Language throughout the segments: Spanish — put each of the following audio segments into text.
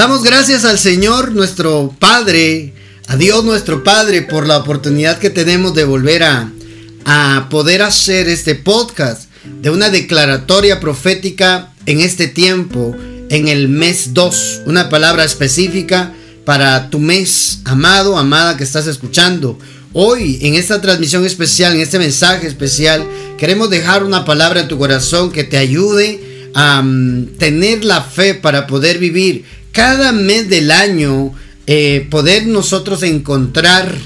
Damos gracias al Señor nuestro Padre, a Dios nuestro Padre, por la oportunidad que tenemos de volver a, a poder hacer este podcast de una declaratoria profética en este tiempo, en el mes 2, una palabra específica para tu mes, amado, amada que estás escuchando. Hoy, en esta transmisión especial, en este mensaje especial, queremos dejar una palabra en tu corazón que te ayude a mm, tener la fe para poder vivir cada mes del año, eh, poder nosotros encontrar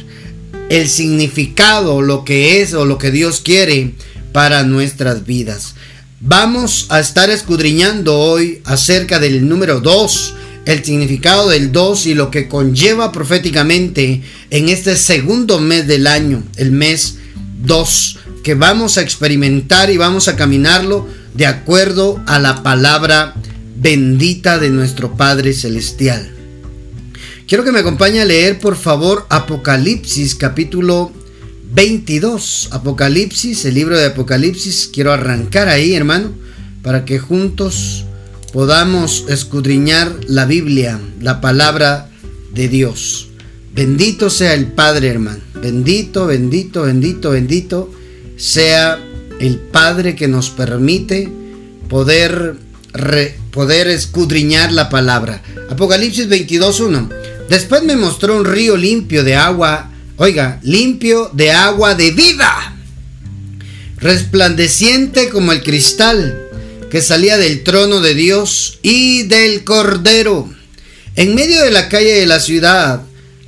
el significado, lo que es o lo que Dios quiere para nuestras vidas. Vamos a estar escudriñando hoy acerca del número 2, el significado del 2 y lo que conlleva proféticamente en este segundo mes del año, el mes 2, que vamos a experimentar y vamos a caminarlo de acuerdo a la palabra bendita de nuestro Padre Celestial. Quiero que me acompañe a leer por favor Apocalipsis capítulo 22. Apocalipsis, el libro de Apocalipsis. Quiero arrancar ahí, hermano, para que juntos podamos escudriñar la Biblia, la palabra de Dios. Bendito sea el Padre, hermano. Bendito, bendito, bendito, bendito sea el Padre que nos permite poder, poder escudriñar la palabra. Apocalipsis 22.1. Después me mostró un río limpio de agua, oiga, limpio de agua de vida, resplandeciente como el cristal que salía del trono de Dios y del Cordero. En medio de la calle de la ciudad,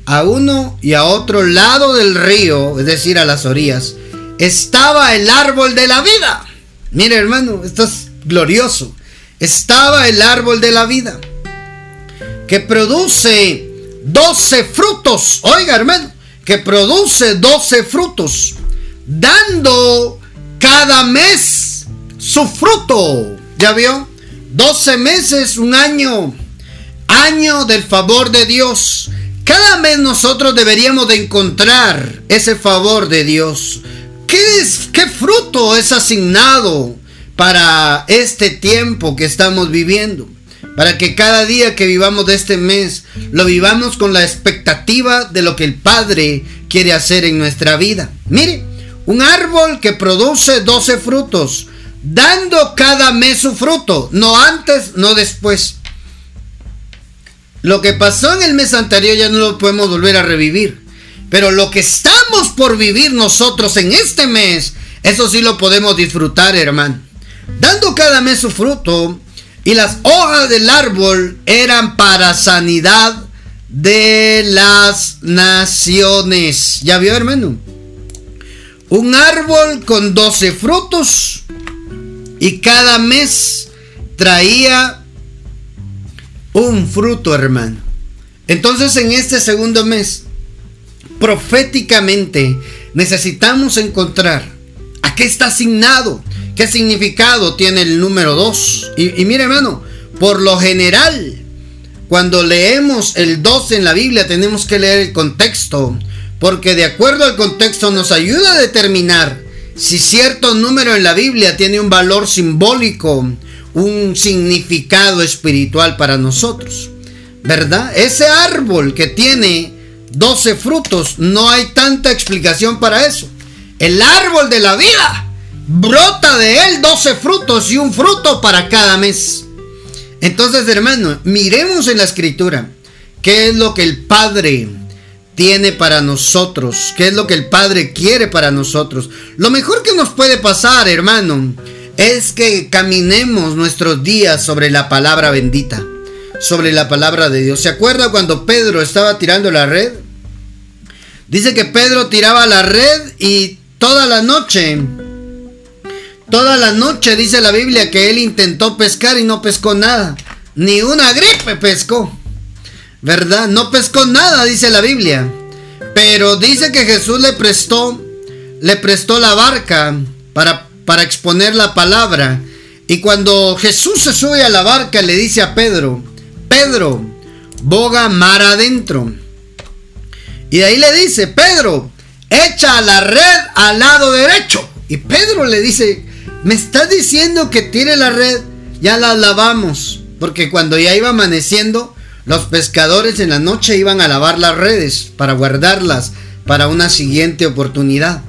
a uno y a otro lado del río, es decir, a las orillas, estaba el árbol de la vida. Mire hermano, esto es glorioso. Estaba el árbol de la vida que produce 12 frutos. Oiga hermano, que produce 12 frutos, dando cada mes su fruto. ¿Ya vio? 12 meses, un año. Año del favor de Dios. Cada mes nosotros deberíamos de encontrar ese favor de Dios. ¿Qué, es, ¿Qué fruto es asignado para este tiempo que estamos viviendo? Para que cada día que vivamos de este mes lo vivamos con la expectativa de lo que el Padre quiere hacer en nuestra vida. Mire, un árbol que produce 12 frutos dando cada mes su fruto, no antes, no después. Lo que pasó en el mes anterior ya no lo podemos volver a revivir. Pero lo que estamos por vivir nosotros en este mes, eso sí lo podemos disfrutar, hermano. Dando cada mes su fruto, y las hojas del árbol eran para sanidad de las naciones. ¿Ya vio, hermano? Un árbol con 12 frutos y cada mes traía un fruto, hermano. Entonces en este segundo mes, proféticamente, necesitamos encontrar a qué está asignado, qué significado tiene el número 2. Y, mire, hermano, por lo general, cuando leemos el 2 en la Biblia, tenemos que leer el contexto, porque de acuerdo al contexto nos ayuda a determinar si cierto número en la Biblia tiene un valor simbólico, un significado espiritual para nosotros, ¿verdad? Ese árbol que tiene 12 frutos, no hay tanta explicación para eso. El árbol de la vida brota de él 12 frutos y un fruto para cada mes. Entonces, hermano, miremos en la escritura qué es lo que el Padre tiene para nosotros, qué es lo que el Padre quiere para nosotros. Lo mejor que nos puede pasar, hermano, es que caminemos nuestros días sobre la palabra bendita, sobre la palabra de Dios. ¿Se acuerda cuando Pedro estaba tirando la red? Dice que Pedro tiraba la red y toda la noche, toda la noche dice la Biblia que él intentó pescar y no pescó nada. Ni una gripe pescó. ¿verdad? No pescó nada, dice la Biblia. Pero dice que Jesús le prestó, le prestó la barca para, para exponer la palabra. Y cuando Jesús se sube a la barca, le dice a Pedro, Pedro, boga mar adentro. Y de ahí le dice, Pedro, echa la red al lado derecho. Y Pedro le dice, me estás diciendo que tire la red, ya la lavamos. Porque cuando ya iba amaneciendo, Los pescadores en la noche iban a lavar las redes para guardarlas para una siguiente oportunidad.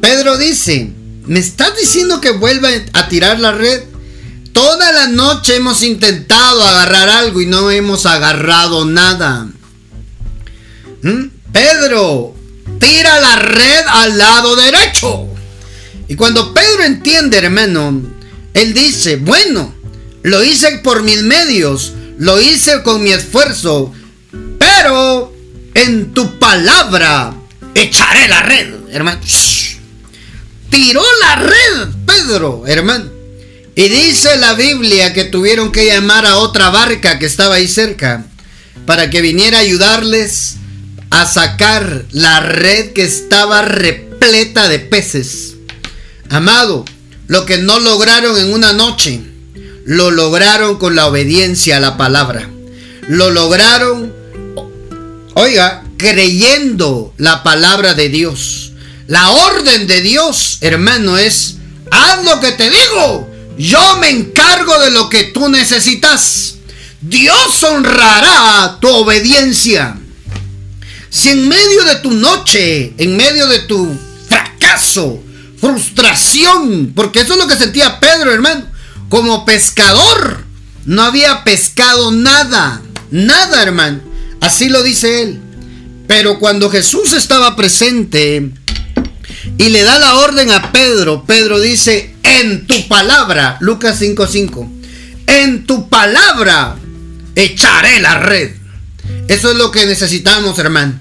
Pedro dice, ¿me estás diciendo que vuelva a tirar la red? Toda la noche hemos intentado agarrar algo y no hemos agarrado nada. ¿Mm? Pedro, tira la red al lado derecho. Y cuando Pedro entiende, hermano, él dice, bueno, lo hice por mis medios, lo hice con mi esfuerzo, pero en tu palabra echaré la red, hermano. Tiró la red, Pedro, hermano. Y dice la Biblia que tuvieron que llamar a otra barca que estaba ahí cerca para que viniera a ayudarles a sacar la red que estaba repleta de peces. Amado, lo que no lograron en una noche, lo lograron con la obediencia a la palabra. Lo lograron, oiga, creyendo la palabra de Dios. La orden de Dios, hermano, es, haz lo que te digo yo me encargo de lo que tú necesitas. Dios honrará tu obediencia. Si en medio de tu noche, en medio de tu fracaso, frustración, porque eso es lo que sentía Pedro, hermano, como pescador, no había pescado nada, nada, hermano. Así lo dice él. Pero cuando Jesús estaba presente y le da la orden a Pedro, Pedro dice, en tu palabra, Lucas 5:5, en tu palabra echaré la red. Eso es lo que necesitamos, hermano.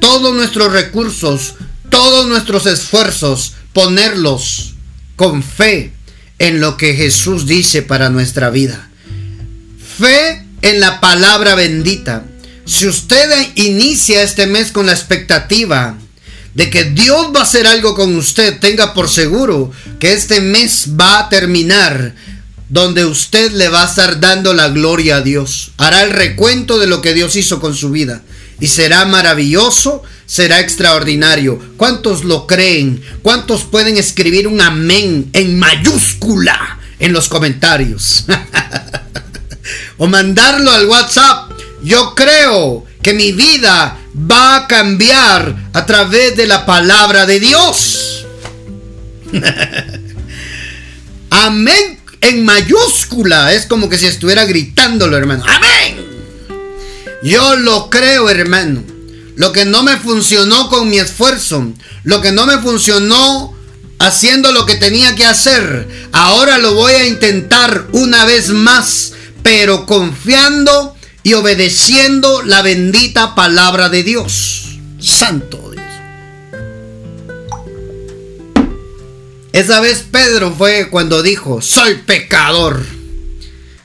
Todos nuestros recursos, todos nuestros esfuerzos, ponerlos con fe en lo que Jesús dice para nuestra vida. Fe en la palabra bendita. Si usted inicia este mes con la expectativa de que Dios va a hacer algo con usted, tenga por seguro que este mes va a terminar donde usted le va a estar dando la gloria a Dios. Hará el recuento de lo que Dios hizo con su vida. Y será maravilloso, será extraordinario. ¿Cuántos lo creen? ¿Cuántos pueden escribir un amén en mayúscula en los comentarios? o mandarlo al WhatsApp. Yo creo que mi vida va a cambiar a través de la palabra de Dios. Amén en mayúscula. Es como que si estuviera gritándolo, hermano. Amén. Yo lo creo, hermano. Lo que no me funcionó con mi esfuerzo, lo que no me funcionó haciendo lo que tenía que hacer, ahora lo voy a intentar una vez más, pero confiando y obedeciendo la bendita palabra de Dios. Santo Dios. Esa vez Pedro fue cuando dijo, soy pecador.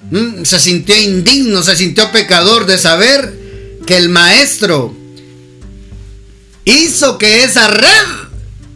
Mm, se sintió indigno, se sintió pecador de saber que el maestro hizo que esa red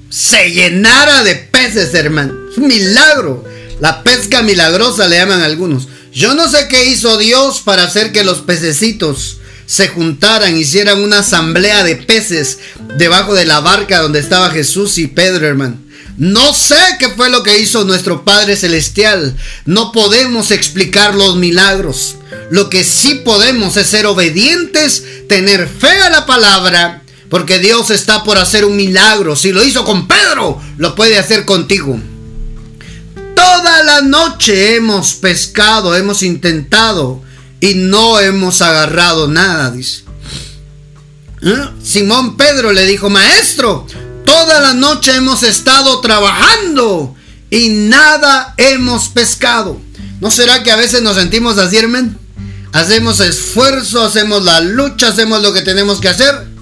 se llenara de peces, hermano. Milagro. La pesca milagrosa le llaman algunos. Yo no sé qué hizo Dios para hacer que los pececitos se juntaran, hicieran una asamblea de peces debajo de la barca donde estaba Jesús y Pedro, hermano. No sé qué fue lo que hizo nuestro Padre Celestial. No podemos explicar los milagros. Lo que sí podemos es ser obedientes, tener fe a la palabra, porque Dios está por hacer un milagro. Si lo hizo con Pedro, lo puede hacer contigo. Toda la noche hemos pescado, hemos intentado y no hemos agarrado nada, dice. ¿Eh? Simón Pedro le dijo, maestro, toda la noche hemos estado trabajando y nada hemos pescado. ¿No será que a veces nos sentimos así, hermano? Hacemos esfuerzo, hacemos la lucha, hacemos lo que tenemos que hacer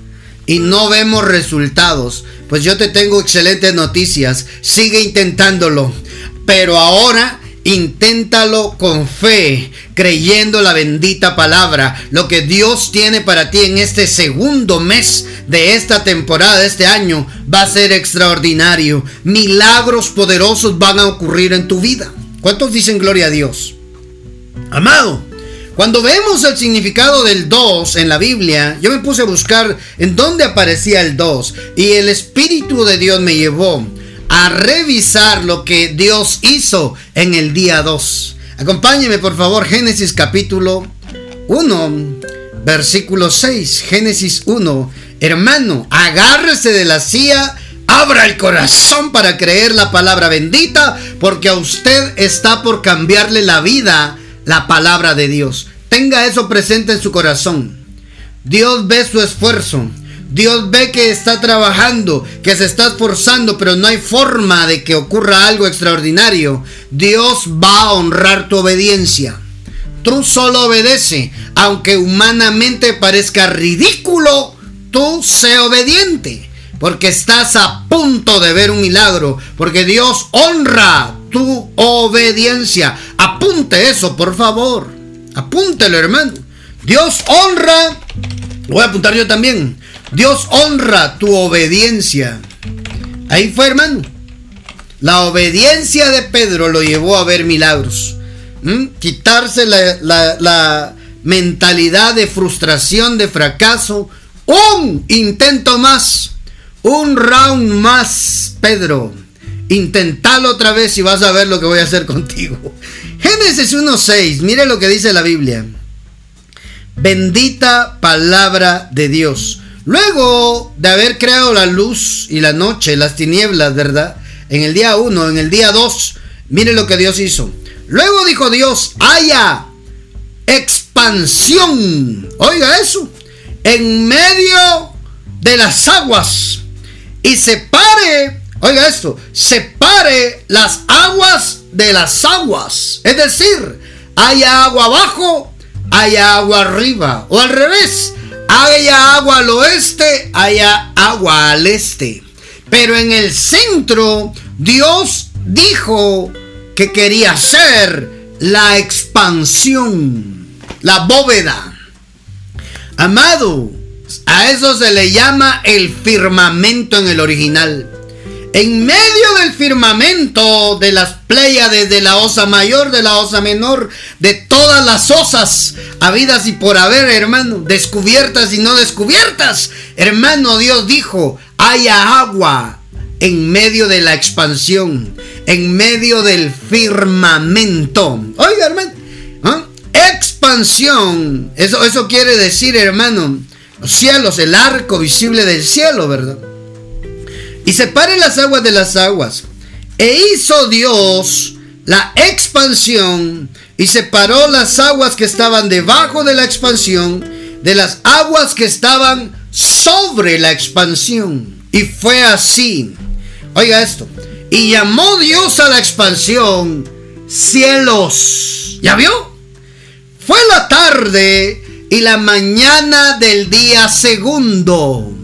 y no vemos resultados. Pues yo te tengo excelentes noticias. Sigue intentándolo. Pero ahora inténtalo con fe, creyendo la bendita palabra. Lo que Dios tiene para ti en este segundo mes de esta temporada, de este año, va a ser extraordinario. Milagros poderosos van a ocurrir en tu vida. ¿Cuántos dicen gloria a Dios? Amado, cuando vemos el significado del 2 en la Biblia, yo me puse a buscar en dónde aparecía el 2 y el Espíritu de Dios me llevó a revisar lo que Dios hizo en el día 2. Acompáñeme por favor, Génesis capítulo 1, Versículo 6, Génesis 1. Hermano, agárrese de la silla, abra el corazón para creer la palabra bendita, porque a usted está por cambiarle la vida la palabra de Dios. Tenga eso presente en su corazón. Dios ve su esfuerzo. Dios ve que está trabajando, que se está esforzando, pero no hay forma de que ocurra algo extraordinario. Dios va a honrar tu obediencia. Tú solo obedece, aunque humanamente parezca ridículo, tú sé obediente, porque estás a punto de ver un milagro, porque Dios honra tu obediencia. Apunte eso, por favor. Apúntelo, hermano. Dios honra, voy a apuntar yo también. Dios honra tu obediencia. Ahí fue, hermano. La obediencia de Pedro lo llevó a ver milagros. ¿Mm? Quitarse la, la mentalidad de frustración, de fracaso. Un intento más. Un round más, Pedro. Intentalo otra vez y vas a ver lo que voy a hacer contigo. Génesis 1.6, mire lo que dice la Biblia. Bendita palabra de Dios. Luego de haber creado la luz y la noche, las tinieblas, ¿verdad? En el día 1, en el día 2, mire lo que Dios hizo. Luego dijo Dios, haya expansión. Oiga eso. En medio de las aguas. Y separe, oiga esto, separe las aguas de las aguas. Es decir, haya agua abajo, haya agua arriba. O al revés, haya agua al oeste, haya agua al este. Pero en el centro, Dios dijo que quería hacer la expansión, la bóveda. Amado, a eso se le llama el firmamento en el original. En medio del firmamento de las Pléyades, de la osa mayor, de la osa menor, de todas las osas habidas y por haber, hermano, descubiertas y no descubiertas, hermano, Dios dijo, haya agua en medio de la expansión, en medio del firmamento. Oiga, hermano, ¿ah? expansión, eso, eso quiere decir, hermano, los cielos, el arco visible del cielo, ¿verdad? Y separe las aguas de las aguas. E hizo Dios la expansión y separó las aguas que estaban debajo de la expansión de las aguas que estaban sobre la expansión. Y fue así. Oiga esto. Y llamó Dios a la expansión cielos. ¿Ya vio? Fue la tarde y la mañana del día segundo.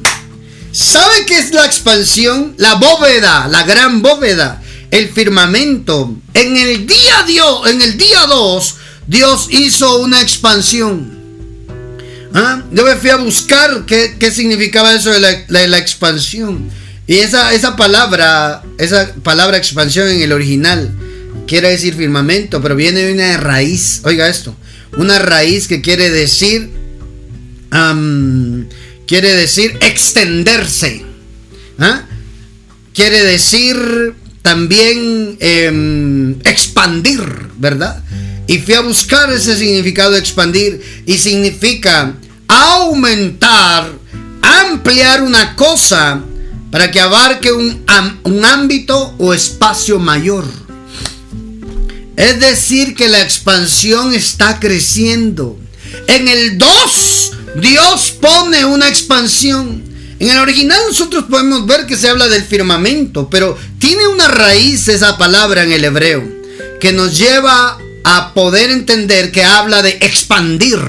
¿Sabe qué es la expansión? La bóveda, la gran bóveda, el firmamento. En el día Dios, en el día 2, Dios hizo una expansión. ¿Ah? Yo me fui a buscar qué, significaba eso de la, expansión. Y esa, esa palabra, esa palabra expansión en el original, quiere decir firmamento, pero viene de una raíz. Oiga esto, una raíz que quiere decir quiere decir extenderse. ¿ah? Quiere decir también em, expandir, ¿verdad? Y fui a buscar ese significado de expandir y significa aumentar, ampliar una cosa para que abarque un, un ámbito o espacio mayor. Es decir, que la expansión está creciendo. En el 2 Dios pone una expansión. En el original nosotros podemos ver que se habla del firmamento, pero tiene una raíz esa palabra en el hebreo que nos lleva a poder entender que habla de expandir,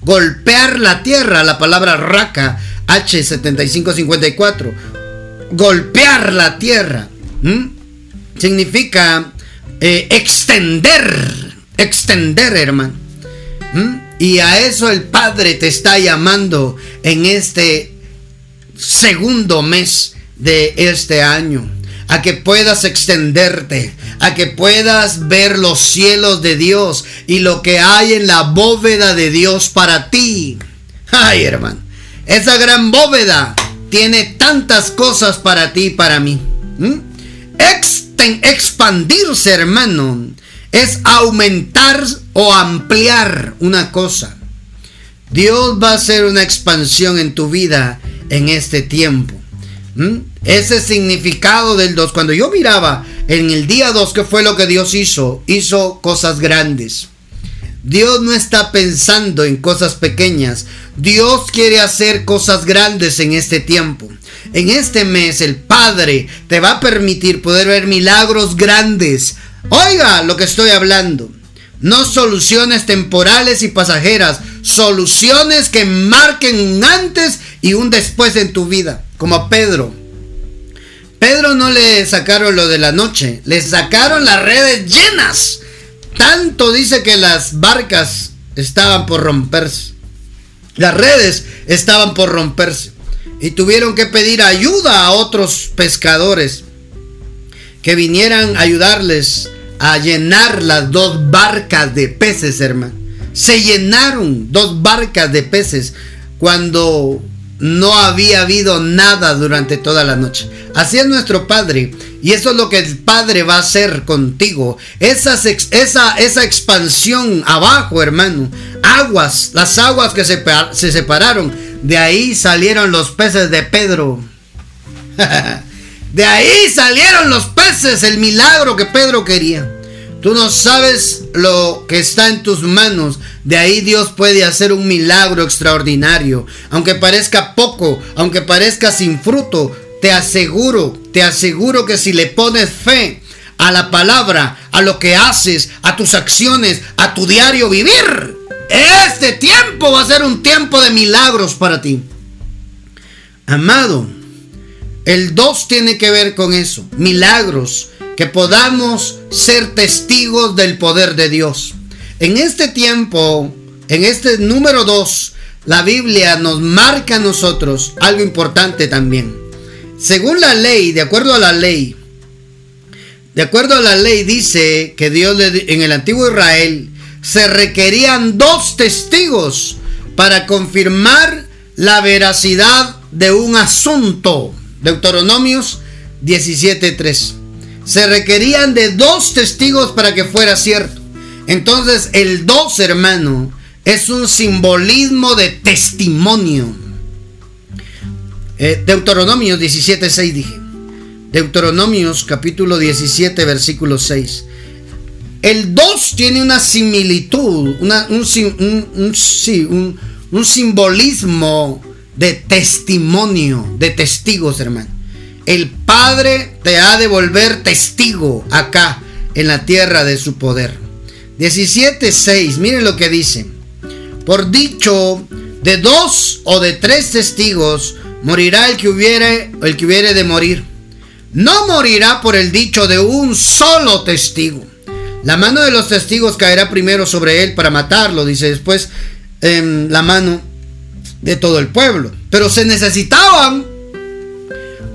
golpear la tierra, la palabra raka, H7554, golpear la tierra, significa eh, extender, extender, hermano. Y a eso el Padre te está llamando en este segundo mes de este año. A que puedas extenderte, a que puedas ver los cielos de Dios y lo que hay en la bóveda de Dios para ti. Ay, hermano, esa gran bóveda tiene tantas cosas para ti y para mí. expandirse, hermano, es aumentar o ampliar una cosa. Dios va a hacer una expansión en tu vida en este tiempo. ¿Mm? Ese significado del 2, cuando yo miraba en el día 2 que fue lo que Dios hizo, hizo cosas grandes. Dios no está pensando en cosas pequeñas. Dios quiere hacer cosas grandes en este tiempo. En este mes el Padre te va a permitir poder ver milagros grandes. Oiga lo que estoy hablando. No soluciones temporales y pasajeras. Soluciones que marquen un antes y un después en tu vida. Como a Pedro. Pedro no le sacaron lo de la noche. Le sacaron las redes llenas tanto dice que las barcas estaban por romperse. Las redes estaban por romperse. Y tuvieron que pedir ayuda a otros pescadores que vinieran a ayudarles a llenar las dos barcas de peces, hermano. Se llenaron dos barcas de peces cuando no había habido nada durante toda la noche. Así es nuestro Padre. Y eso es lo que el Padre va a hacer contigo. Esa, esa, esa expansión abajo, hermano. Aguas, las aguas que se, se separaron. De ahí salieron los peces de Pedro. de ahí salieron los peces, el milagro que Pedro quería. Tú no sabes lo que está en tus manos. De ahí Dios puede hacer un milagro extraordinario. Aunque parezca poco, aunque parezca sin fruto, te aseguro, te aseguro que si le pones fe a la palabra, a lo que haces, a tus acciones, a tu diario vivir, este tiempo va a ser un tiempo de milagros para ti. Amado, el 2 tiene que ver con eso, milagros que podamos ser testigos del poder de Dios. En este tiempo, en este número 2, la Biblia nos marca a nosotros algo importante también. Según la ley, de acuerdo a la ley, de acuerdo a la ley dice que Dios en el antiguo Israel se requerían dos testigos para confirmar la veracidad de un asunto. Deuteronomios 17:3 se requerían de dos testigos para que fuera cierto. Entonces el dos, hermano, es un simbolismo de testimonio. Eh, Deuteronomios 17, dije. Deuteronomios capítulo 17, versículo 6. El 2 tiene una similitud, un, un simbolismo de testimonio, de testigos, hermano el Padre te ha de volver testigo acá en la tierra de su poder. 17.6, miren lo que dice. Por dicho de dos o de tres testigos morirá el que hubiere, el que hubiere de morir. No morirá por el dicho de un solo testigo. La mano de los testigos caerá primero sobre él para matarlo, dice después em, la mano de todo el pueblo. Pero se necesitaban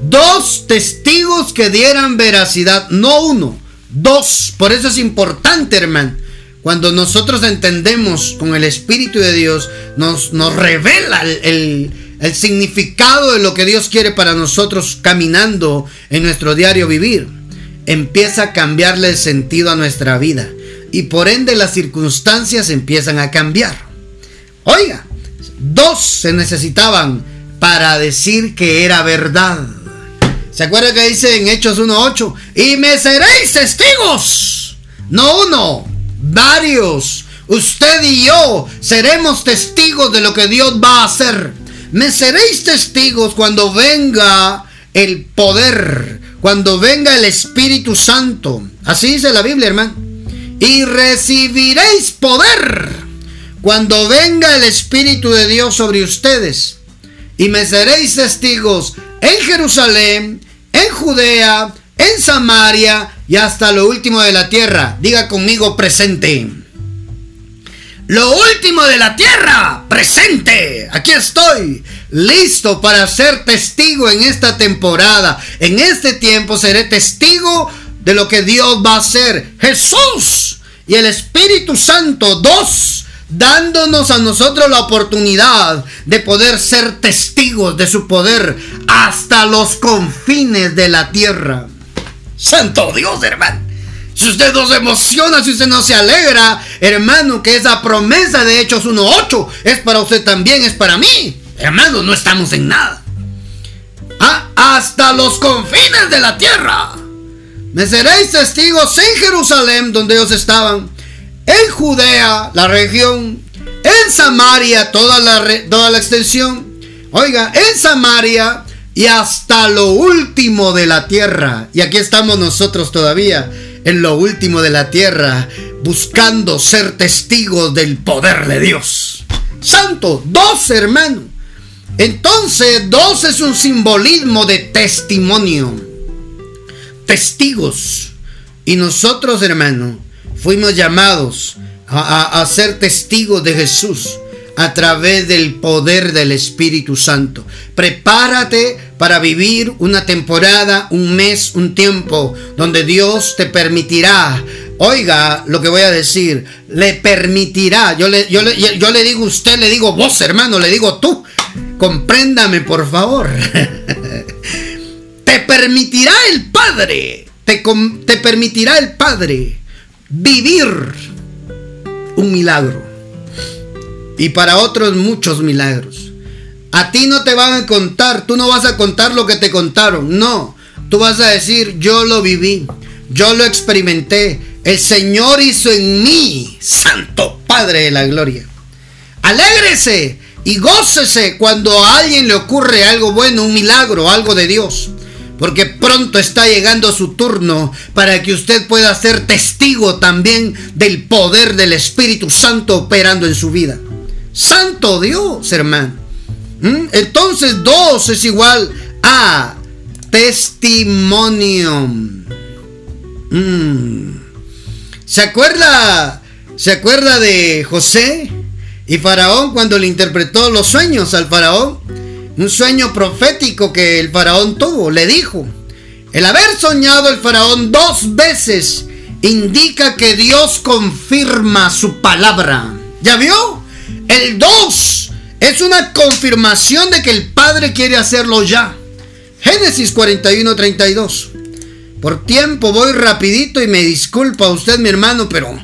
dos testigos que dieran veracidad, no uno, dos. Por eso es importante, hermano. Cuando nosotros entendemos con el Espíritu de Dios, nos, nos revela el, el significado de lo que Dios quiere para nosotros caminando en nuestro diario vivir. Empieza a cambiarle el sentido a nuestra vida. Y por ende las circunstancias empiezan a cambiar. Oiga, dos se necesitaban para decir que era verdad. ¿Se acuerda que dice en Hechos 1.8? Y me seréis testigos. No uno, varios. Usted y yo seremos testigos de lo que Dios va a hacer. Me seréis testigos cuando venga el poder, cuando venga el Espíritu Santo. Así dice la Biblia, hermano. Y recibiréis poder cuando venga el Espíritu de Dios sobre ustedes. Y me seréis testigos en Jerusalén, en Judea, en Samaria y hasta lo último de la tierra. Diga conmigo presente. Lo último de la tierra, presente. Aquí estoy, listo para ser testigo en esta temporada. En este tiempo seré testigo de lo que Dios va a hacer. Jesús y el Espíritu Santo, dos dándonos a nosotros la oportunidad de poder ser testigos de su poder hasta los confines de la tierra. Santo Dios, hermano. Si usted no se emociona, si usted no se alegra, hermano, que esa promesa de Hechos 1.8 es para usted también, es para mí. Hermano, no estamos en nada. Ah, hasta los confines de la tierra. Me seréis testigos en Jerusalén, donde ellos estaban, en Judea, la región, en Samaria, toda la, toda la extensión. Oiga, en Samaria y hasta lo último de la tierra. Y aquí estamos nosotros todavía, en lo último de la tierra, buscando ser testigos del poder de Dios. Santo, dos hermanos. Entonces, dos es un simbolismo de testimonio. Testigos. Y nosotros, hermano, fuimos llamados a, ser testigos de Jesús a través del poder del Espíritu Santo. Prepárate para vivir una temporada, un mes, un tiempo donde Dios te permitirá. Oiga lo que voy a decir, le permitirá. Yo le, yo le, yo le digo usted, le digo vos, hermano, le digo tú. Compréndame, por favor. te permitirá el Padre, te, te permitirá el Padre vivir un milagro. Y para otros muchos milagros. A ti no te van a contar, tú no vas a contar lo que te contaron, no. Tú vas a decir, yo lo viví, yo lo experimenté, el Señor hizo en mí, Santo Padre de la Gloria. Alégrese, y gócese cuando a alguien le ocurre algo bueno, un milagro, algo de Dios. Porque pronto está llegando su turno para que usted pueda ser testigo también del poder del Espíritu Santo operando en su vida. Santo Dios, hermano. ¿Mm? Entonces dos es igual a testimonio. Mm. ¿Se acuerda? ¿Se acuerda de José? Y Faraón cuando le interpretó los sueños al Faraón, un sueño profético que el Faraón tuvo, le dijo, el haber soñado el Faraón dos veces indica que Dios confirma su palabra. ¿Ya vio? El dos es una confirmación de que el Padre quiere hacerlo ya. Génesis 41, 32. Por tiempo voy rapidito y me disculpa usted mi hermano, pero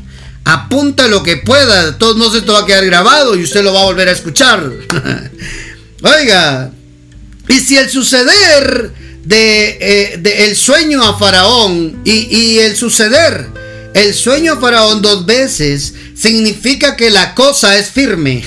apunta lo que pueda, todo no se te va a quedar grabado y usted lo va a volver a escuchar. Oiga, y si el suceder de, eh, el sueño a Faraón y, el suceder el sueño a Faraón dos veces significa que la cosa es firme.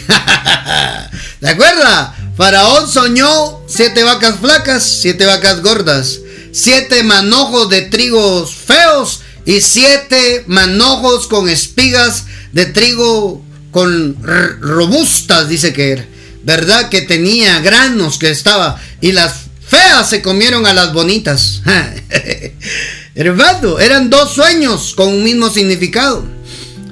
¿De acuerdo? Faraón soñó siete vacas flacas, siete vacas gordas, siete manojos de trigos feos y siete manojos con espigas de trigo con robustas, dice que era. ¿Verdad? Que tenía granos que estaba. Y las feas se comieron a las bonitas. Hermano, eran dos sueños con un mismo significado.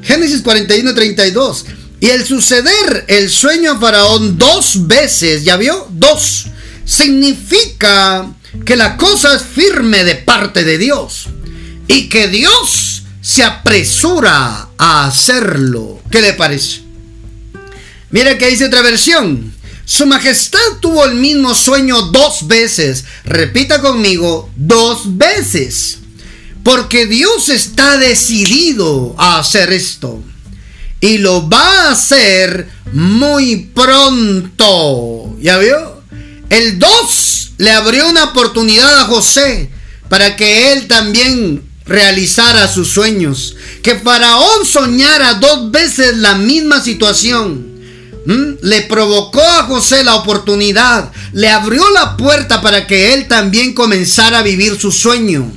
Génesis 41, 32. Y el suceder el sueño a Faraón dos veces, ¿ya vio? Dos. Significa que la cosa es firme de parte de Dios y que Dios se apresura a hacerlo. ¿Qué le parece? Mira que dice otra versión. Su majestad tuvo el mismo sueño dos veces. Repita conmigo, dos veces. Porque Dios está decidido a hacer esto. Y lo va a hacer muy pronto. ¿Ya vio? El 2 le abrió una oportunidad a José para que él también realizara sus sueños. Que Faraón soñara dos veces la misma situación. Le provocó a José la oportunidad. Le abrió la puerta para que él también comenzara a vivir su sueño.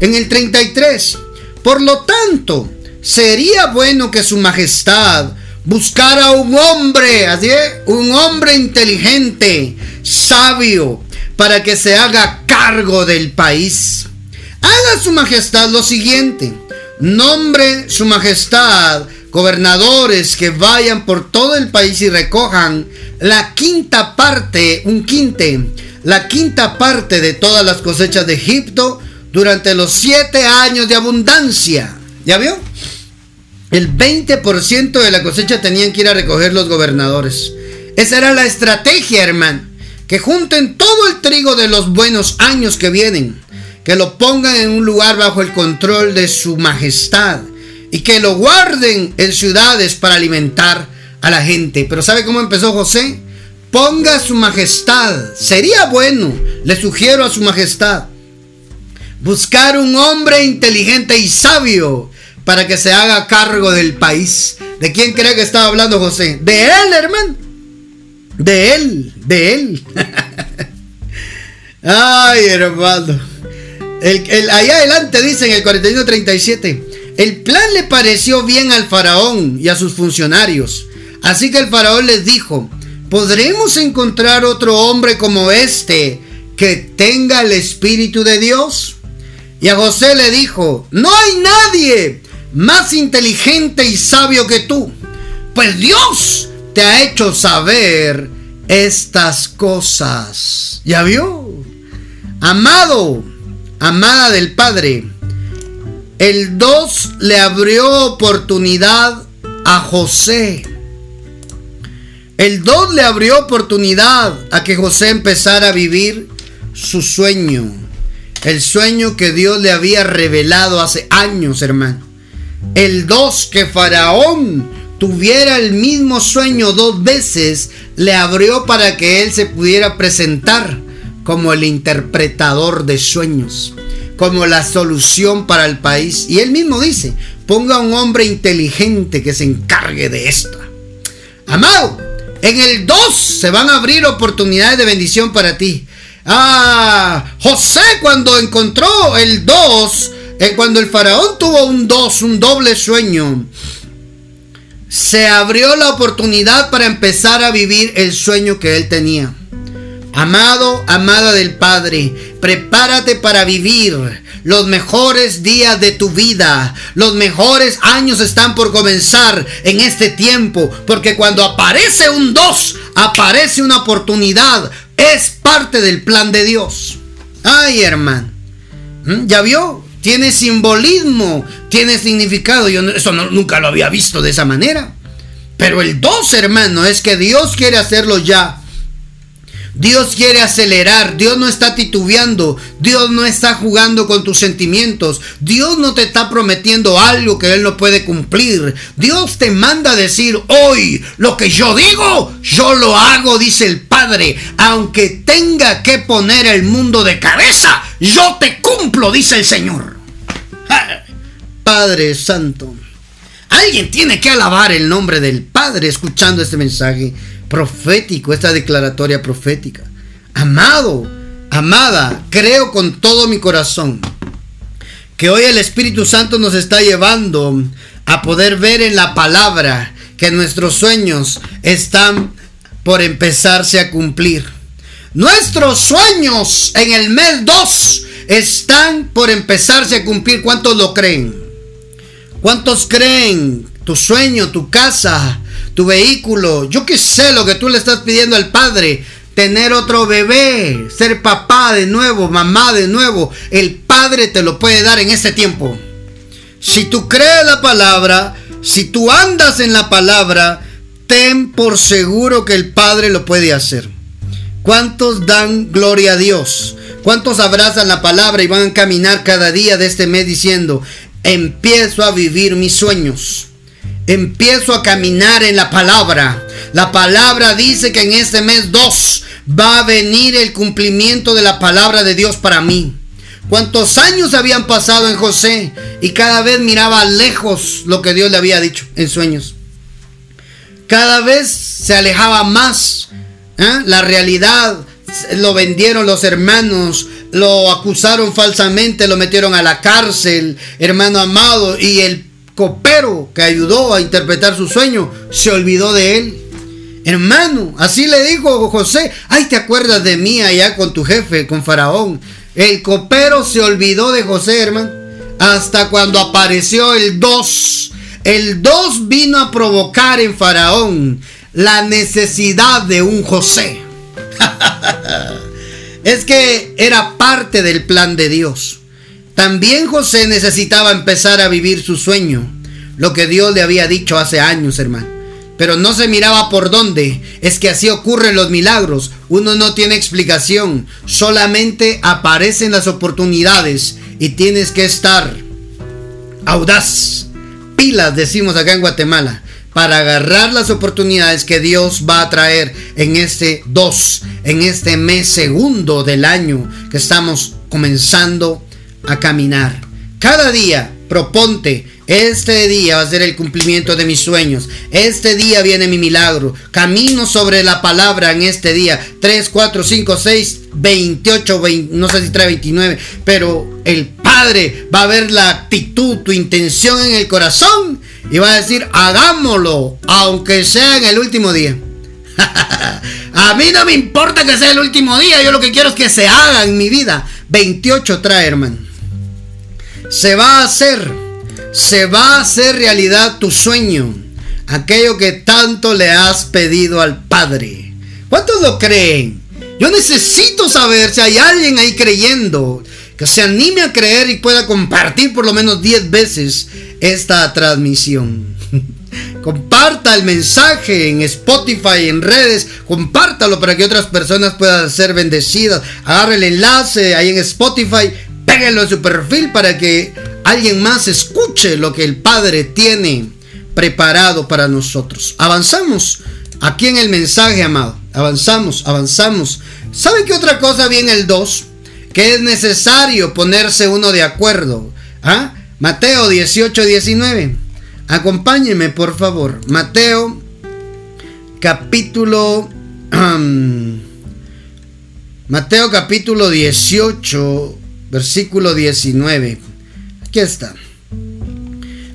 En el 33. Por lo tanto, sería bueno que su majestad buscara un hombre, así un hombre inteligente, sabio, para que se haga cargo del país Haga su majestad lo siguiente. Nombre su majestad gobernadores que vayan por todo el país y recojan la quinta parte, un quinte, la quinta parte de todas las cosechas de Egipto durante los siete años de abundancia. ¿Ya vio? El 20% de la cosecha tenían que ir a recoger los gobernadores. Esa era la estrategia, hermano. Que junten todo el trigo de los buenos años que vienen que lo pongan en un lugar bajo el control de su majestad y que lo guarden en ciudades para alimentar a la gente. Pero ¿sabe cómo empezó José? Ponga a su majestad. Sería bueno, le sugiero a su majestad, buscar un hombre inteligente y sabio para que se haga cargo del país. ¿De quién cree que estaba hablando José? De él, hermano. De él, de él. Ay, hermano. El, allá adelante dice en el 41-37, el plan le pareció bien al faraón y a sus funcionarios. Así que el faraón les dijo, ¿podremos encontrar otro hombre como este que tenga el Espíritu de Dios? Y a José le dijo, no hay nadie más inteligente y sabio que tú, pues Dios te ha hecho saber estas cosas. ¿Ya vio? Amado, amada del Padre, el 2 le abrió oportunidad a José. El 2 le abrió oportunidad a que José empezara a vivir su sueño. El sueño que Dios le había revelado hace años, hermano. El 2, que Faraón tuviera el mismo sueño dos veces, le abrió para que él se pudiera presentar como el interpretador de sueños, como la solución para el país. Y él mismo dice, ponga un hombre inteligente que se encargue de esto. Amado, en el 2 se van a abrir oportunidades de bendición para ti. Ah, José cuando encontró el 2, eh, cuando el faraón tuvo un 2, un doble sueño, se abrió la oportunidad para empezar a vivir el sueño que él tenía. Amado, amada del Padre, prepárate para vivir los mejores días de tu vida. Los mejores años están por comenzar en este tiempo. Porque cuando aparece un dos, aparece una oportunidad. Es parte del plan de Dios. Ay, hermano. ¿Mm? ¿Ya vio? Tiene simbolismo, tiene significado. Yo eso nunca lo había visto de esa manera. Pero el dos, hermano, es que Dios quiere hacerlo ya Dios quiere acelerar, Dios no está titubeando, Dios no está jugando con tus sentimientos, Dios no te está prometiendo algo que Él no puede cumplir. Dios te manda a decir hoy lo que yo digo, yo lo hago, dice el Padre, aunque tenga que poner el mundo de cabeza, yo te cumplo, dice el Señor. Padre Santo. Alguien tiene que alabar el nombre del Padre escuchando este mensaje profético, esta declaratoria profética. Amado, amada, creo con todo mi corazón que hoy el Espíritu Santo nos está llevando a poder ver en la palabra que nuestros sueños están por empezarse a cumplir. Nuestros sueños en el mes 2 están por empezarse a cumplir. ¿Cuántos lo creen? ¿Cuántos creen? Tu sueño, tu casa, tu vehículo, yo qué sé lo que tú le estás pidiendo al Padre, tener otro bebé, ser papá de nuevo, mamá de nuevo, el Padre te lo puede dar en este tiempo. Si tú crees la palabra, si tú andas en la palabra, ten por seguro que el Padre lo puede hacer. ¿Cuántos dan gloria a Dios? ¿Cuántos abrazan la palabra y van a caminar cada día de este mes diciendo, empiezo a vivir mis sueños? Empiezo a caminar en la palabra. La palabra dice que en este mes 2 va a venir el cumplimiento de la palabra de Dios para mí. ¿Cuántos años habían pasado en José? Y cada vez miraba lejos lo que Dios le había dicho en sueños. Cada vez se alejaba más. ¿eh? La realidad lo vendieron los hermanos, lo acusaron falsamente, lo metieron a la cárcel, hermano amado, y el copero que ayudó a interpretar su sueño se olvidó de él. Hermano, así le dijo José, ay, te acuerdas de mí allá con tu jefe, con Faraón. El copero se olvidó de José, hermano, hasta cuando apareció el 2. El 2 vino a provocar en Faraón la necesidad de un José. es que era parte del plan de Dios. También José necesitaba empezar a vivir su sueño, lo que Dios le había dicho hace años, hermano. pero no se miraba por dónde. Es que así ocurren los milagros. Uno no tiene explicación, solamente aparecen las oportunidades y tienes que estar audaz. Pilas, decimos acá en Guatemala para agarrar las oportunidades que Dios va a traer en este 2, en este mes segundo del año que estamos comenzando a caminar. Cada día proponte, este día va a ser el cumplimiento de mis sueños. Este día viene mi milagro. Camino sobre la palabra en este día. 3, 4, 5, 6, 28, no sé si trae 29. Pero el Padre va a ver la actitud, tu intención en el corazón y va a decir, hagámoslo, aunque sea en el último día. a mí no me importa que sea el último día, yo lo que quiero es que se haga en mi vida. 28 trae, hermano. Se va a hacer, se va a hacer realidad tu sueño, aquello que tanto le has pedido al Padre. ¿Cuántos lo creen? Yo necesito saber si hay alguien ahí creyendo que se anime a creer y pueda compartir por lo menos 10 veces esta transmisión. Comparta el mensaje en Spotify, en redes, compártalo para que otras personas puedan ser bendecidas. Agarre el enlace ahí en Spotify, péguelo en su perfil para que alguien más escuche lo que el Padre tiene preparado para nosotros. Avanzamos aquí en el mensaje, amado. Avanzamos, avanzamos. ¿Sabe qué otra cosa viene el 2? Que es necesario ponerse uno de acuerdo. ¿Ah? Mateo 18, 19. Acompáñeme, por favor. Mateo capítulo... Mateo capítulo 18, versículo 19. Aquí está.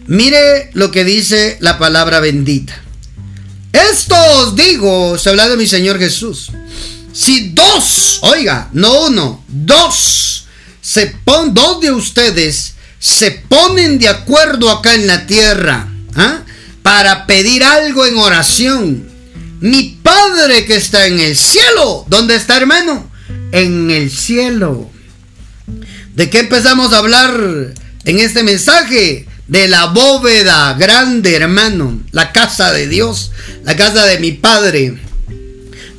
Mire lo que dice la palabra bendita. Esto os digo, se habla de mi Señor Jesús. Si dos, oiga, no uno, dos, se pon, dos de ustedes se ponen de acuerdo acá en la tierra ¿ah? para pedir algo en oración. Mi Padre que está en el cielo, ¿dónde está hermano? En el cielo. ¿De qué empezamos a hablar en este mensaje? De la bóveda grande, hermano. La casa de Dios, la casa de mi Padre.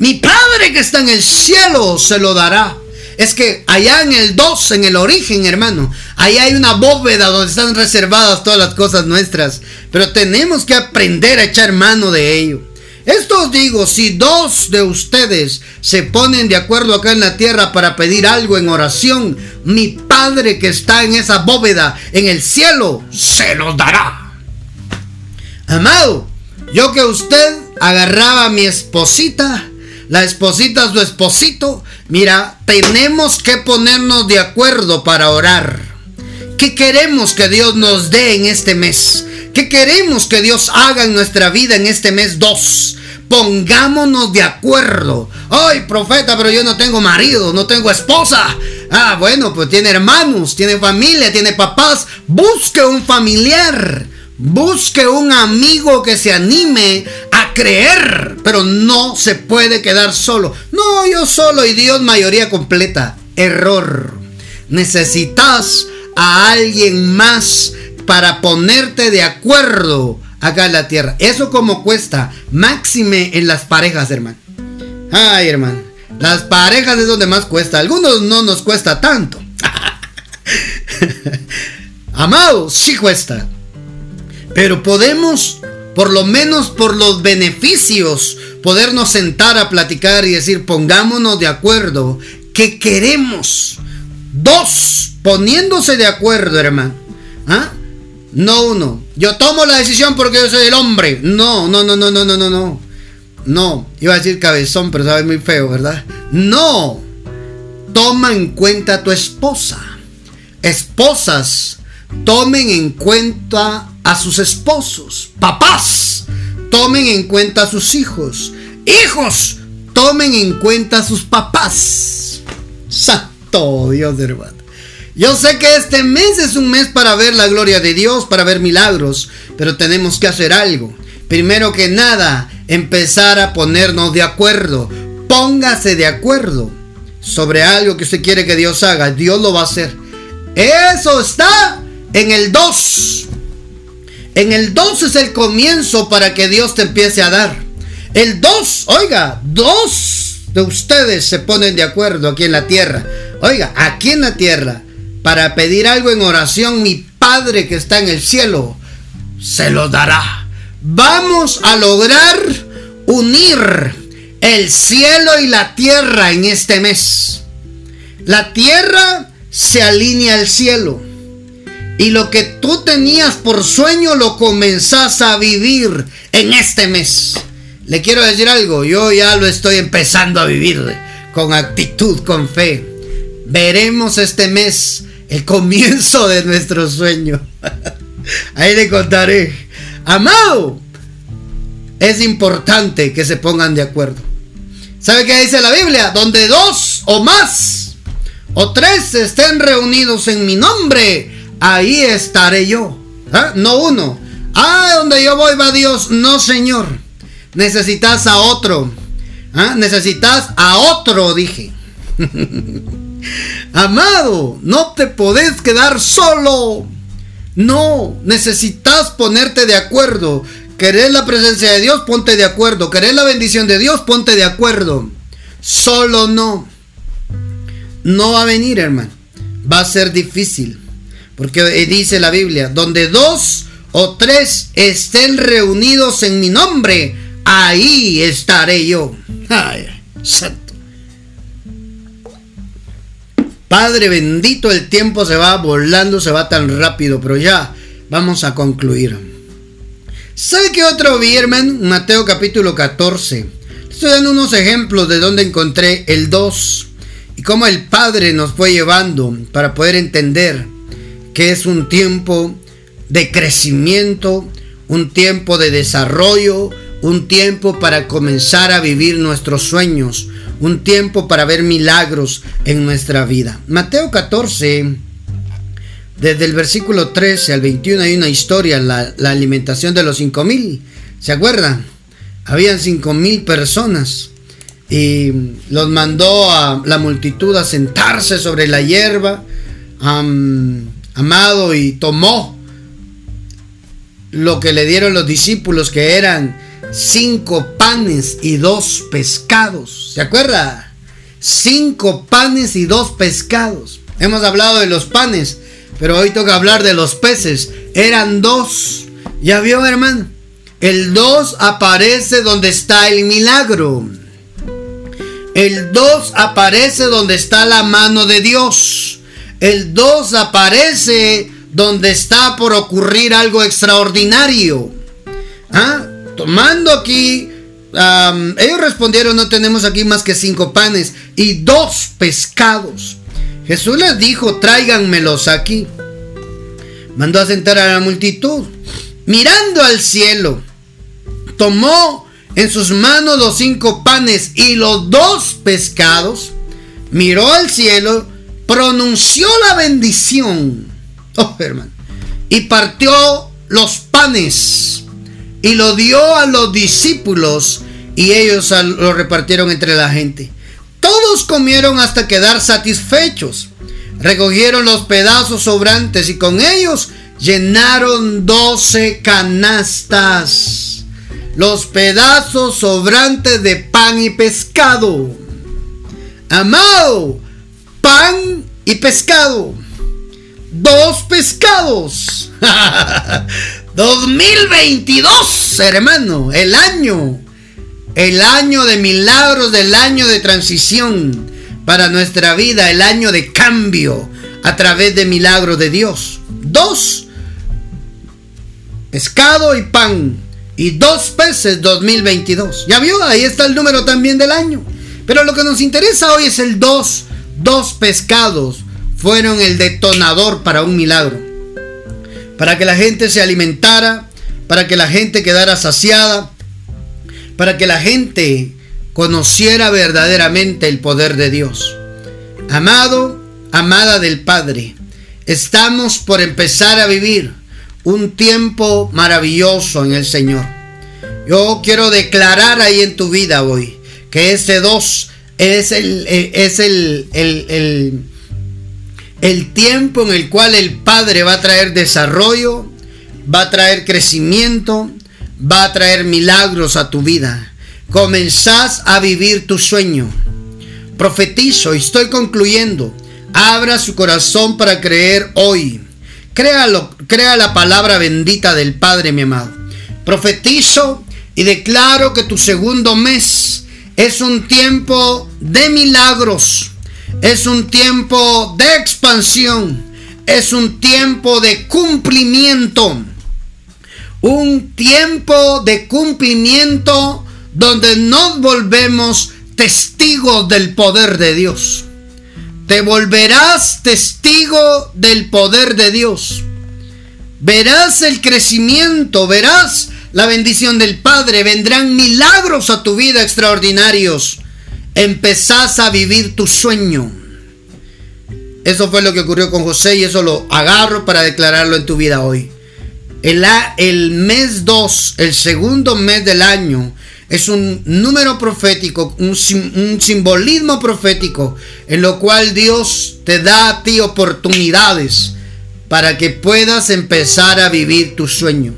Mi Padre que está en el cielo se lo dará. Es que allá en el 2, en el origen, hermano, ahí hay una bóveda donde están reservadas todas las cosas nuestras. Pero tenemos que aprender a echar mano de ello. Esto os digo, si dos de ustedes se ponen de acuerdo acá en la tierra para pedir algo en oración, mi Padre que está en esa bóveda, en el cielo, se los dará. Amado, yo que usted agarraba a mi esposita, la esposita a su esposito, Mira, tenemos que ponernos de acuerdo para orar. ¿Qué queremos que Dios nos dé en este mes? ¿Qué queremos que Dios haga en nuestra vida en este mes 2? Pongámonos de acuerdo. Ay, profeta, pero yo no tengo marido, no tengo esposa. Ah, bueno, pues tiene hermanos, tiene familia, tiene papás. Busque un familiar. Busque un amigo que se anime a creer, pero no se puede quedar solo. No, yo solo y Dios mayoría completa. Error. Necesitas a alguien más para ponerte de acuerdo acá en la tierra. Eso como cuesta, máxime en las parejas, hermano. Ay, hermano. Las parejas es donde más cuesta. Algunos no nos cuesta tanto. Amado, sí cuesta. Pero podemos, por lo menos por los beneficios, podernos sentar a platicar y decir, pongámonos de acuerdo, que queremos. Dos, poniéndose de acuerdo, hermano. ¿Ah? No uno. Yo tomo la decisión porque yo soy el hombre. No, no, no, no, no, no, no, no. No. Iba a decir cabezón, pero sabe muy feo, ¿verdad? No. Toma en cuenta a tu esposa. Esposas, tomen en cuenta a sus esposos. Papás, tomen en cuenta a sus hijos. Hijos, tomen en cuenta a sus papás. Santo Dios, hermano. Yo sé que este mes es un mes para ver la gloria de Dios, para ver milagros, pero tenemos que hacer algo. Primero que nada, empezar a ponernos de acuerdo. Póngase de acuerdo sobre algo que usted quiere que Dios haga. Dios lo va a hacer. Eso está en el 2 En el 2 es el comienzo para que Dios te empiece a dar. El 2, oiga, dos de ustedes se ponen de acuerdo aquí en la tierra. Oiga, aquí en la tierra, para pedir algo en oración, mi Padre que está en el cielo se lo dará. Vamos a lograr unir el cielo y la tierra en este mes. La tierra se alinea al cielo. Y lo que tú tenías por sueño lo comenzás a vivir en este mes. Le quiero decir algo, yo ya lo estoy empezando a vivir con actitud, con fe. Veremos este mes el comienzo de nuestro sueño. Ahí le contaré. Amado, es importante que se pongan de acuerdo. ¿Sabe qué dice la Biblia? Donde dos o más o tres estén reunidos en mi nombre, ahí estaré yo. ¿Ah? No uno. Ah, donde yo voy va Dios. No, Señor. Necesitas a otro. ¿Ah? Necesitas a otro, dije. Amado, no te podés quedar solo. No, necesitas ponerte de acuerdo. ¿Querés la presencia de Dios? Ponte de acuerdo. ¿Querés la bendición de Dios? Ponte de acuerdo. Solo no. No va a venir, hermano. Va a ser difícil. Porque dice la Biblia, donde dos o tres estén reunidos en mi nombre, ahí estaré yo. Ay, santo. Padre bendito, el tiempo se va volando, se va tan rápido, pero ya vamos a concluir. ¿Sabe qué otro vi? Mateo capítulo 14. Estoy dando unos ejemplos de donde encontré el 2 y cómo el Padre nos fue llevando para poder entender que es un tiempo de crecimiento, un tiempo de desarrollo, un tiempo para comenzar a vivir nuestros sueños, un tiempo para ver milagros en nuestra vida. Mateo 14 desde el versículo 13 al 21 hay una historia, la, alimentación de los 5000. ¿Se acuerdan? Habían 5000 personas y los mandó a la multitud a sentarse sobre la hierba. amado y tomó lo que le dieron los discípulos, que eran cinco panes y dos pescados. ¿Se acuerda? Cinco panes y dos pescados. Hemos hablado de los panes. Pero hoy toca hablar de los peces. Eran dos. ¿Ya vio, hermano? El dos aparece donde está el milagro. El dos aparece donde está la mano de Dios. El dos aparece donde está por ocurrir algo extraordinario. ¿Ah? Tomando aquí, ellos respondieron, no tenemos aquí más que cinco panes y dos pescados. Jesús les dijo, tráiganmelos aquí. Mandó a sentar a la multitud. Mirando al cielo, tomó en sus manos los cinco panes y los dos pescados, miró al cielo, pronunció la bendición, oh, hermano, y partió los panes y lo dio a los discípulos y ellos lo repartieron entre la gente. Todos comieron hasta quedar satisfechos. Recogieron los pedazos sobrantes y con ellos llenaron doce canastas. Los pedazos sobrantes de pan y pescado. Amado, pan y pescado. Dos pescados. 2022, hermano, el año el año de milagros, del año de transición para nuestra vida, el año de cambio a través de milagros de Dios. Dos, pescado y pan. Y dos peces 2022. ¿Ya vio? Ahí está el número también del año. Pero lo que nos interesa hoy es el dos. Dos pescados fueron el detonador para un milagro. Para que la gente se alimentara, para que la gente quedara saciada, para que la gente conociera verdaderamente el poder de Dios. Amado, amada del Padre, estamos por empezar a vivir un tiempo maravilloso en el Señor. Yo quiero declarar ahí en tu vida hoy que ese dos es el, es el, el, el, el tiempo en el cual el Padre va a traer desarrollo, va a traer crecimiento, va a traer milagros a tu vida. Comenzás a vivir tu sueño. Profetizo y estoy concluyendo. Abra su corazón para creer hoy. Créalo, crea la palabra bendita del Padre, mi amado. Profetizo y declaro que tu segundo mes es un tiempo de milagros. Es un tiempo de expansión. Es un tiempo de cumplimiento. Un tiempo de cumplimiento donde nos volvemos testigos del poder de Dios. Te volverás testigo del poder de Dios. Verás el crecimiento, verás la bendición del Padre, vendrán milagros a tu vida extraordinarios. Empezás a vivir tu sueño. Eso fue lo que ocurrió con José y eso lo agarro para declararlo en tu vida hoy. El, el mes 2, el segundo mes del año, es un número profético, un, un, simbolismo profético, en lo cual Dios te da a ti oportunidades para que puedas empezar a vivir tu sueño.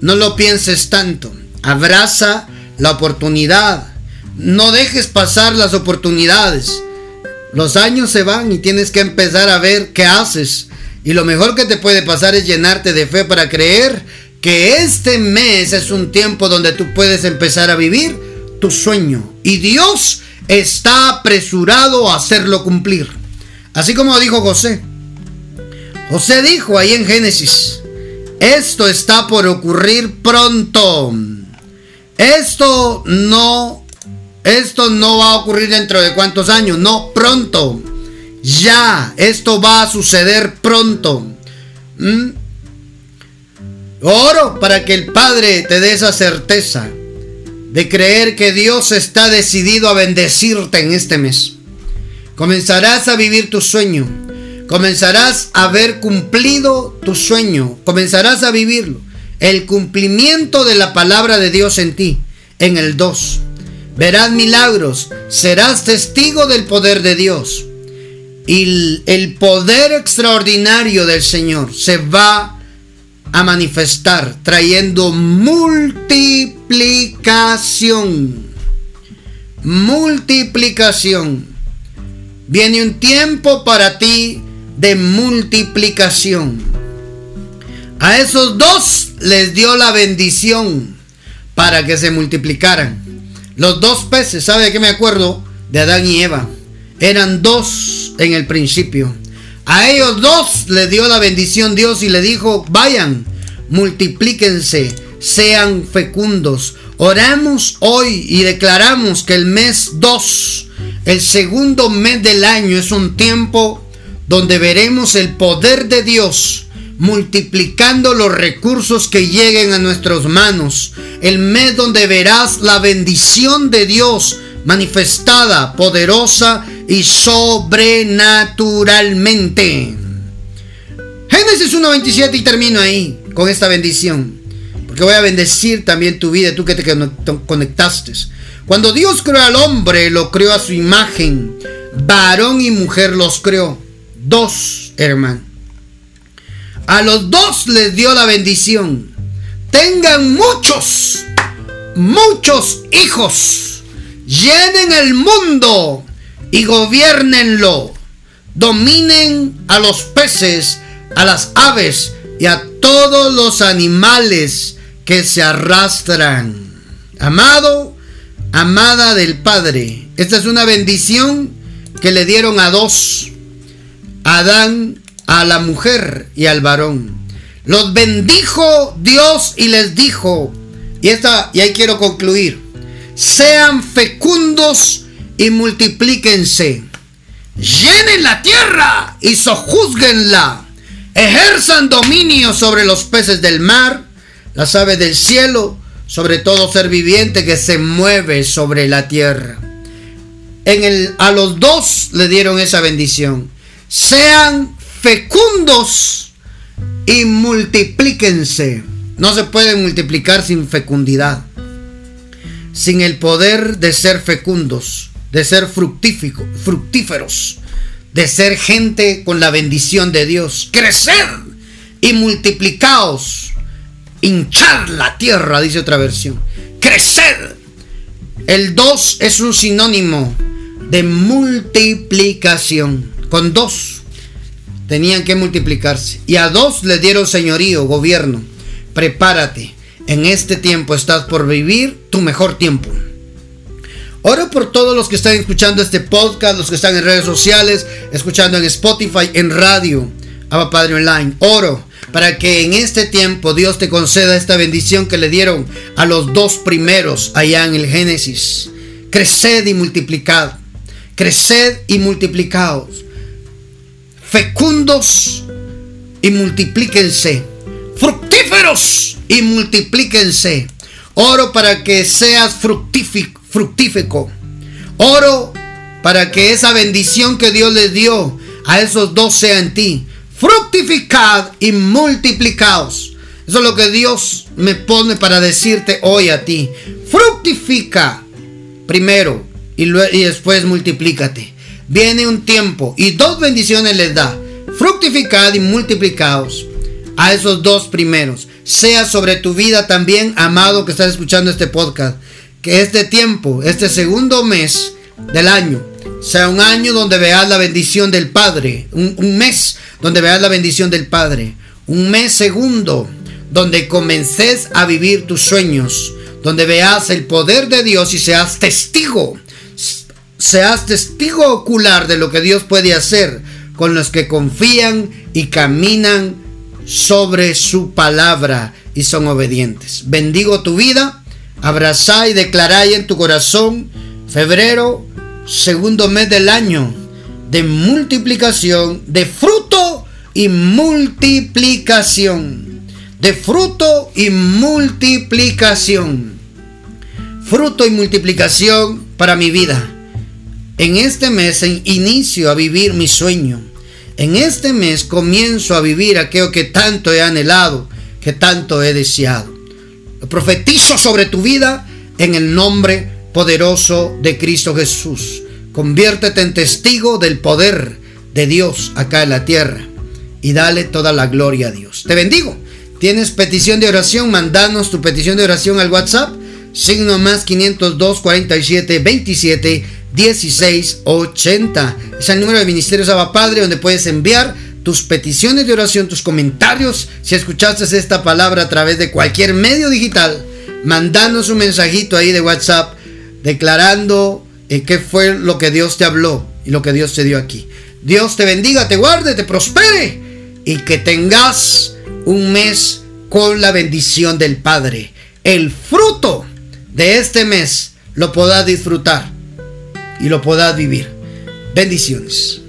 No lo pienses tanto, abraza la oportunidad, no dejes pasar las oportunidades. Los años se van y tienes que empezar a ver qué haces. Y lo mejor que te puede pasar es llenarte de fe para creer que este mes es un tiempo donde tú puedes empezar a vivir tu sueño. Y Dios está apresurado a hacerlo cumplir. Así como dijo José. José dijo ahí en Génesis, esto está por ocurrir pronto. Esto no, esto no va a ocurrir dentro de cuántos años, no, pronto. Ya, esto va a suceder pronto. ¿Mm? Oro para que el Padre te dé esa certeza de creer que Dios está decidido a bendecirte en este mes. Comenzarás a vivir tu sueño. Comenzarás a ver cumplido tu sueño. Comenzarás a vivirlo. El cumplimiento de la palabra de Dios en ti. En el 2. Verás milagros. Serás testigo del poder de Dios. Y el poder extraordinario del Señor se va a manifestar trayendo multiplicación. Multiplicación. Viene un tiempo para ti de multiplicación. A esos dos les dio la bendición para que se multiplicaran. Los dos peces, ¿sabe de qué me acuerdo? De Adán y Eva. Eran dos en el principio. A ellos dos le dio la bendición Dios y le dijo, vayan, multiplíquense, sean fecundos. Oramos hoy y declaramos que el mes 2, el segundo mes del año, es un tiempo donde veremos el poder de Dios multiplicando los recursos que lleguen a nuestras manos. El mes donde verás la bendición de Dios manifestada, poderosa y sobrenaturalmente. Génesis 1.27 y termino ahí con esta bendición. Porque voy a bendecir también tu vida, tú que te conectaste. Cuando Dios creó al hombre, lo creó a su imagen. Varón y mujer los creó. Dos, hermano. A los dos les dio la bendición. Tengan muchos, muchos hijos llenen el mundo y gobiernenlo, dominen a los peces, a las aves y a todos los animales que se arrastran. Amado, amada del Padre, esta es una bendición que le dieron a dos, Adán, a la mujer y al varón. Los bendijo Dios y les dijo, y esta, y ahí quiero concluir sean fecundos y multiplíquense. Llenen la tierra y sojuzguenla. Ejerzan dominio sobre los peces del mar, las aves del cielo, sobre todo ser viviente que se mueve sobre la tierra. En el, a los dos le dieron esa bendición. Sean fecundos y multiplíquense. No se puede multiplicar sin fecundidad sin el poder de ser fecundos, de ser fructíferos, de ser gente con la bendición de Dios. Crecer y multiplicaos. hinchar la tierra, dice otra versión. Crecer. El 2 es un sinónimo de multiplicación. Con dos tenían que multiplicarse. Y a dos le dieron señorío, gobierno. Prepárate. En este tiempo estás por vivir tu mejor tiempo. Oro por todos los que están escuchando este podcast, los que están en redes sociales, escuchando en Spotify, en radio, Abba Padre Online. Oro para que en este tiempo Dios te conceda esta bendición que le dieron a los dos primeros allá en el Génesis. Creced y multiplicad. Creced y multiplicaos fecundos y multiplíquense, fructíferos y multiplíquense. Oro para que seas fructífico. Oro para que esa bendición que Dios les dio a esos dos sea en ti. Fructificad y multiplicaos. Eso es lo que Dios me pone para decirte hoy a ti. Fructifica primero y, y después multiplícate viene un tiempo y dos bendiciones les da. Fructificad y multiplicaos a esos dos primeros. Sea sobre tu vida también, amado que estás escuchando este podcast, que este tiempo, este segundo mes del año, sea un año donde veas la bendición del Padre, un, mes donde veas la bendición del Padre, un mes segundo donde comences a vivir tus sueños, donde veas el poder de Dios y seas testigo seas testigo ocular de lo que Dios puede hacer con los que confían y caminan sobre su palabra y son obedientes. Bendigo tu vida, abrazá y declará en tu corazón febrero, segundo mes del año, de multiplicación, de fruto y multiplicación. De fruto y multiplicación. Fruto y multiplicación para mi vida en este mes inicio a vivir mi sueño. En este mes comienzo a vivir aquello que tanto he anhelado, que tanto he deseado. profetizo sobre tu vida en el nombre poderoso de Cristo Jesús. Conviértete en testigo del poder de Dios acá en la tierra y dale toda la gloria a Dios. Te bendigo. ¿Tienes petición de oración? Mandanos tu petición de oración al WhatsApp. Signo más 502 47 27 1680. Es el número de Ministerios Abba Padre donde puedes enviar tus peticiones de oración, tus comentarios. Si escuchaste esta palabra a través de cualquier medio digital, mandanos un mensajito ahí de WhatsApp declarando eh, qué fue lo que Dios te habló y lo que Dios te dio aquí. Dios te bendiga, te guarde, te prospere y que tengas un mes con la bendición del Padre. El fruto de este mes lo podrás disfrutar y lo puedas vivir. Bendiciones.